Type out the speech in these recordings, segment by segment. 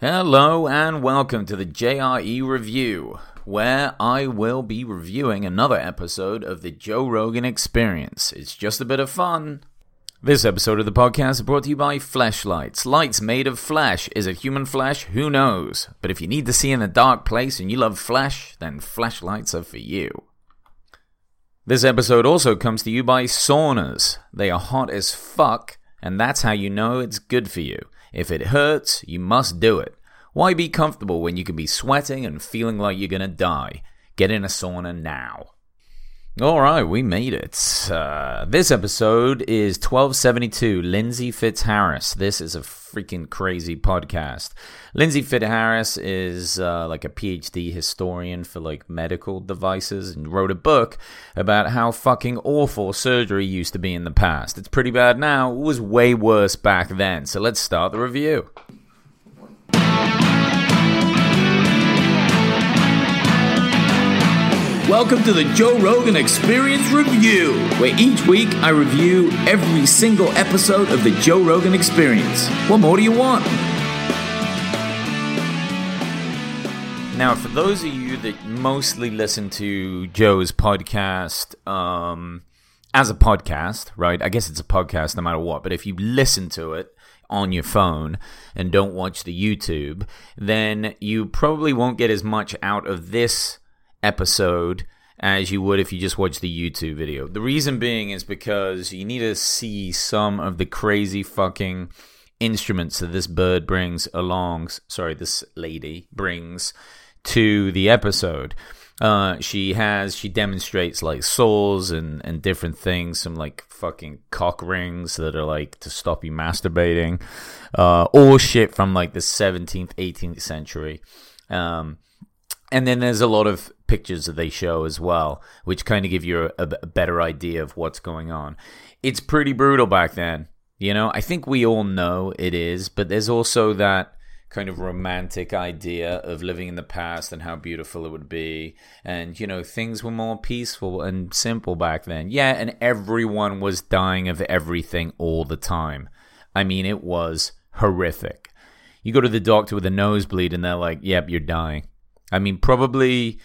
Hello and welcome to the JRE Review, where I will be reviewing another episode of the Joe Rogan Experience. It's just a bit of fun. This episode of the podcast is brought to you by Fleshlights. Lights made of flesh. Is it human flesh? Who knows? But if you need to see in a dark place and you love flesh, then flashlights are for you. This episode also comes to you by saunas. They are hot as fuck, and that's how you know it's good for you. If it hurts, you must do it. Why be comfortable when you can be sweating and feeling like you're gonna die? Get in a sauna now. Alright, we made it. Uh, this episode is 1272 Lindsey Fitzharris. This is a freaking crazy podcast. Lindsey Fitzharris is uh, like a PhD historian for like medical devices and wrote a book about how fucking awful surgery used to be in the past. It's pretty bad now, it was way worse back then. So let's start the review. Welcome to the Joe Rogan Experience Review, where each week I review every single episode of the Joe Rogan Experience. What more do you want? Now, for those of you that mostly listen to Joe's podcast um, as a podcast, right? I guess it's a podcast no matter what, but if you listen to it, on your phone and don't watch the YouTube, then you probably won't get as much out of this episode as you would if you just watch the YouTube video. The reason being is because you need to see some of the crazy fucking instruments that this bird brings along. Sorry, this lady brings to the episode. Uh, she has she demonstrates like saws and and different things, some like fucking cock rings that are like to stop you masturbating, uh, all shit from like the 17th, 18th century. Um, and then there's a lot of pictures that they show as well, which kind of give you a, a, better idea of what's going on. It's pretty brutal back then. You know, I think we all know it is, but there's also that kind of romantic idea of living in the past and how beautiful it would be. And, you know, things were more peaceful and simple back then. Yeah, and everyone was dying of everything all the time. I mean, it was horrific. You go to the doctor with a nosebleed and they're like, yep, you're dying. I mean, probably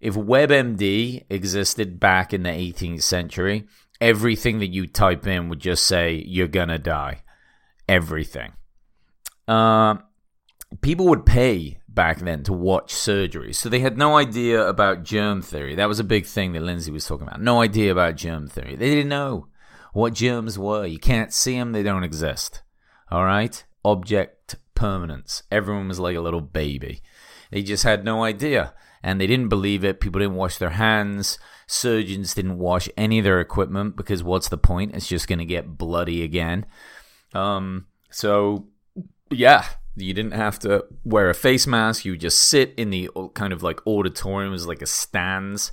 if WebMD existed back in the 18th century, everything that you type in would just say, you're gonna die. Everything. Uh, people would pay back then to watch surgery. So they had no idea about germ theory. That was a big thing that Lindsey was talking about. No idea about germ theory. They didn't know what germs were. You can't see them, they don't exist. All right? Object permanence. Everyone was like a little baby. They just had no idea. And they didn't believe it. People didn't wash their hands. Surgeons didn't wash any of their equipment because what's the point? It's just going to get bloody again. Um, so, yeah, you didn't have to wear a face mask. You just sit in the kind of like auditorium as like a stands,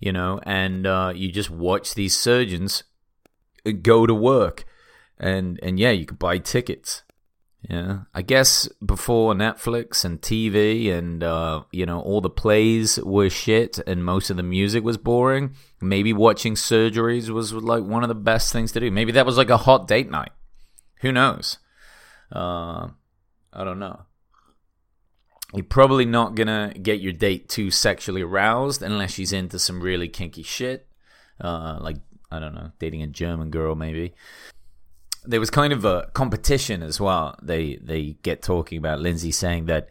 you know, and uh, you just watch these surgeons go to work. And, and yeah, you could buy tickets yeah, I guess before Netflix and TV and uh, you know all the plays were shit and most of the music was boring. Maybe watching surgeries was like one of the best things to do. Maybe that was like a hot date night. Who knows? Uh, I don't know. You're probably not gonna get your date too sexually aroused unless she's into some really kinky shit, uh, like I don't know, dating a German girl maybe there was kind of a competition as well. They they get talking about Lindsey saying that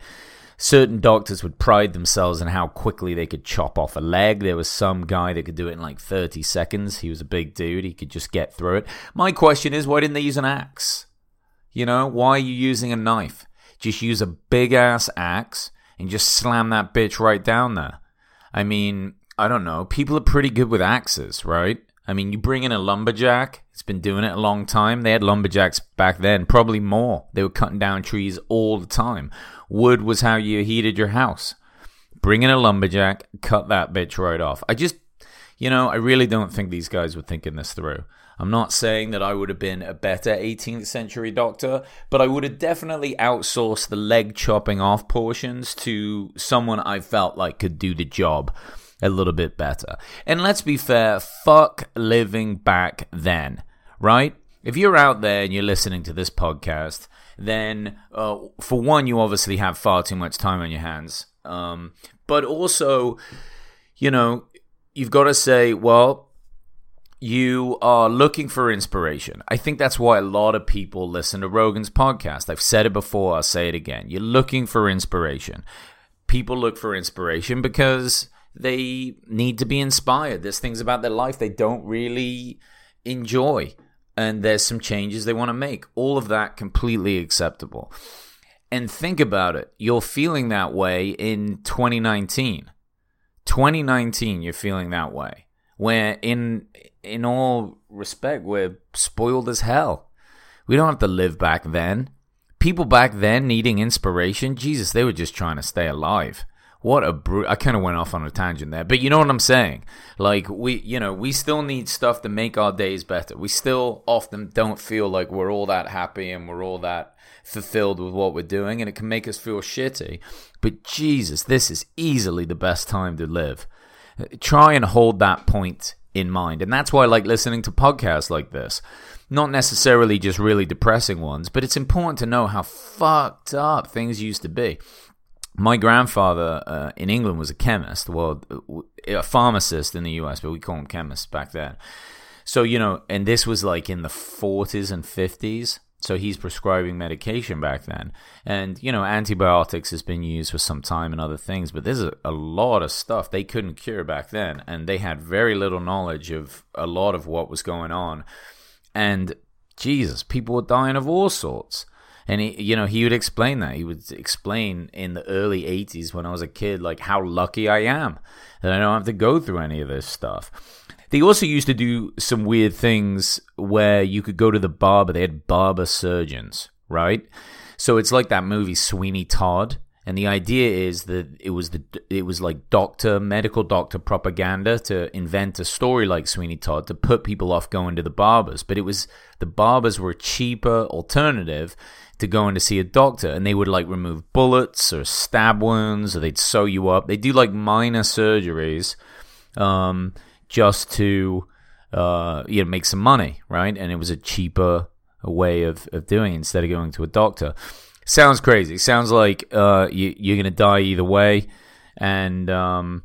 certain doctors would pride themselves on how quickly they could chop off a leg. There was some guy that could do it in like 30 seconds. He was a big dude. He could just get through it. My question is, why didn't they use an axe? You know, why are you using a knife? Just use a big ass axe and just slam that bitch right down there. I mean, I don't know. People are pretty good with axes, right? I mean, you bring in a lumberjack, it's been doing it a long time. They had lumberjacks back then, probably more. They were cutting down trees all the time. Wood was how you heated your house. Bring in a lumberjack, cut that bitch right off. I just, you know, I really don't think these guys were thinking this through. I'm not saying that I would have been a better 18th century doctor, but I would have definitely outsourced the leg chopping off portions to someone I felt like could do the job a little bit better. And let's be fair, fuck living back then, right? If you're out there and you're listening to this podcast then uh, for one, you obviously have far too much time on your hands. Um, but also, you know, you've got to say, well, you are looking for inspiration. I think that's why a lot of people listen to Rogan's podcast. I've said it before, I'll say it again. You're looking for inspiration. People look for inspiration because they need to be inspired. There's things about their life they don't really enjoy, and there's some changes they want to make. All of that completely acceptable. And think about it. You're feeling that way in 2019. 2019, you're feeling that way. Where in in all respect, we're spoiled as hell. We don't have to live back then. People back then needing inspiration, Jesus, they were just trying to stay alive. What a brute! I kind of went off on a tangent there, but you know what I'm saying. Like we, you know, we still need stuff to make our days better. We still often don't feel like we're all that happy and we're all that fulfilled with what we're doing, and it can make us feel shitty. But Jesus, this is easily the best time to live. Try and hold that point in mind, and that's why I like listening to podcasts like this. Not necessarily just really depressing ones, but it's important to know how fucked up things used to be my grandfather uh, in England was a chemist, well, a pharmacist in the US, but we call him chemists back then. So, you know, and this was like in the 40s and 50s. So he's prescribing medication back then. And, you know, antibiotics has been used for some time and other things, but there's a, a lot of stuff they couldn't cure back then. And they had very little knowledge of a lot of what was going on. And Jesus, people were dying of all sorts. And he, you know, he would explain that. He would explain in the early 80s when I was a kid, like how lucky I am that I don't have to go through any of this stuff. They also used to do some weird things where you could go to the barber. They had barber surgeons, right? So it's like that movie Sweeney Todd, and the idea is that it was the it was like doctor medical doctor propaganda to invent a story like Sweeney Todd to put people off going to the barbers, but it was the barbers were a cheaper alternative to go in to see a doctor and they would like remove bullets or stab wounds or they'd sew you up. They do like minor surgeries um, just to uh, you know make some money, right? And it was a cheaper way of, of doing it instead of going to a doctor. Sounds crazy. Sounds like uh, you, you're gonna die either way. And um,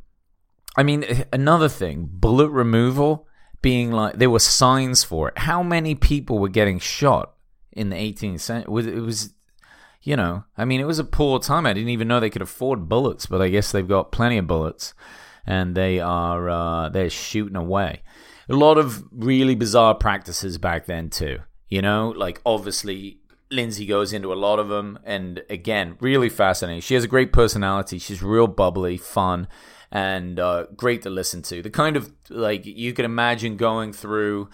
I mean, another thing, bullet removal being like there were signs for it. How many people were getting shot in the 18th century. It was, you know, I mean, it was a poor time. I didn't even know they could afford bullets, but I guess they've got plenty of bullets, and they are uh, they're shooting away. A lot of really bizarre practices back then too. You know, like obviously Lindsey goes into a lot of them, and again, really fascinating. She has a great personality. She's real bubbly, fun, and uh, great to listen to. The kind of like you can imagine going through,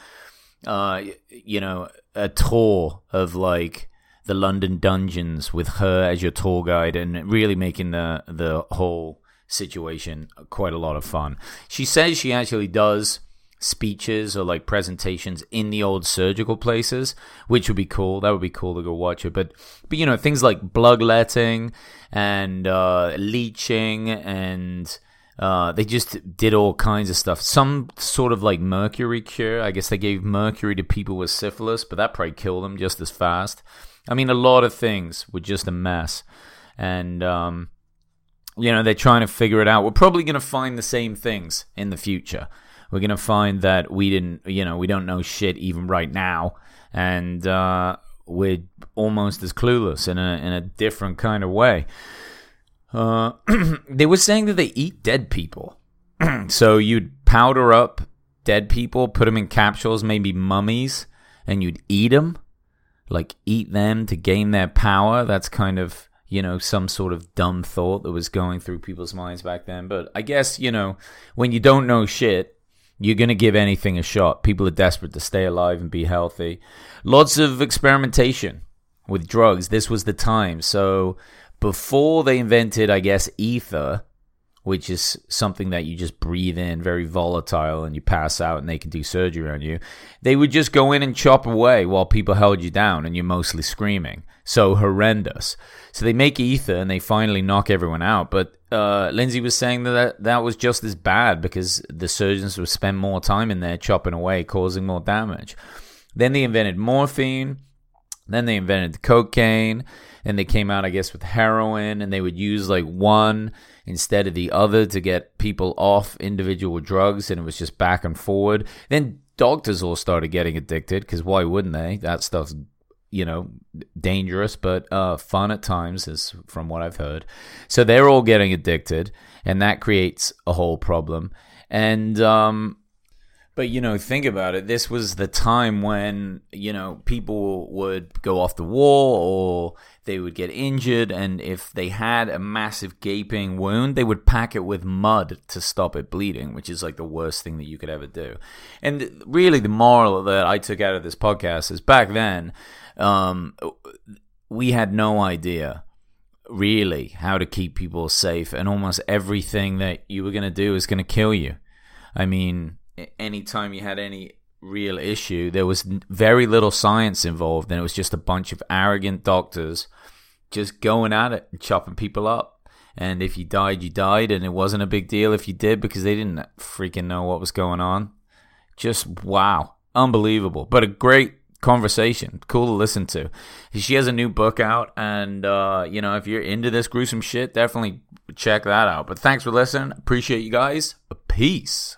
uh, you know, a tour of like the London dungeons with her as your tour guide and really making the the whole situation quite a lot of fun. She says she actually does speeches or like presentations in the old surgical places, which would be cool. That would be cool to go watch it. But but you know things like bloodletting and uh, leeching and uh, they just did all kinds of stuff. Some sort of like mercury cure. I guess they gave mercury to people with syphilis, but that probably killed them just as fast. I mean, a lot of things were just a mess. And, um, you know, they're trying to figure it out. We're probably going to find the same things in the future. We're going to find that we didn't, you know, we don't know shit even right now. And, uh, we're almost as clueless in a, in a different kind of way. Uh, they were saying that they eat dead people. so you'd powder up dead people, put them in capsules, maybe mummies, and you'd eat them, like eat them to gain their power. That's kind of you know some sort of dumb thought that was going through people's minds back then. But I guess you know when you don't know shit. You're going to give anything a shot. People are desperate to stay alive and be healthy. Lots of experimentation with drugs. This was the time. So before they invented, I guess, ether, which is something that you just breathe in, very volatile, and you pass out and they can do surgery on you, they would just go in and chop away while people held you down and you're mostly screaming. So horrendous. So they make ether and they finally knock everyone out. But uh, Lindsey was saying that, that that was just as bad because the surgeons would spend more time in there chopping away, causing more damage. Then they invented morphine Then they invented cocaine, and they came out, I guess, with heroin, and they would use like one instead of the other to get people off individual drugs, and it was just back and forward. Then doctors all started getting addicted because why wouldn't they? That stuff's you know dangerous but uh, fun at times is from what i've heard so they're all getting addicted and that creates a whole problem and um, but you know, think about it. This was the time when you know people would go off the wall or they would get injured, and if they had a massive gaping wound, they would pack it with mud to stop it bleeding, which is like the worst thing that you could ever do. And really, the moral that I took out of this podcast is back then, um, we had no idea really how to keep people safe, and almost everything that you were going to do is going to kill you. I mean, anytime you had any real issue, there was very little science involved, and it was just a bunch of arrogant doctors just going at it and chopping people up. And if you died, you died, and it wasn't a big deal if you did because they didn't freaking know what was going on. Just wow, unbelievable, but a great conversation, cool to listen to. She has a new book out, and uh, you know if you're into this gruesome shit, definitely check that out. But thanks for listening. Appreciate you guys. Peace.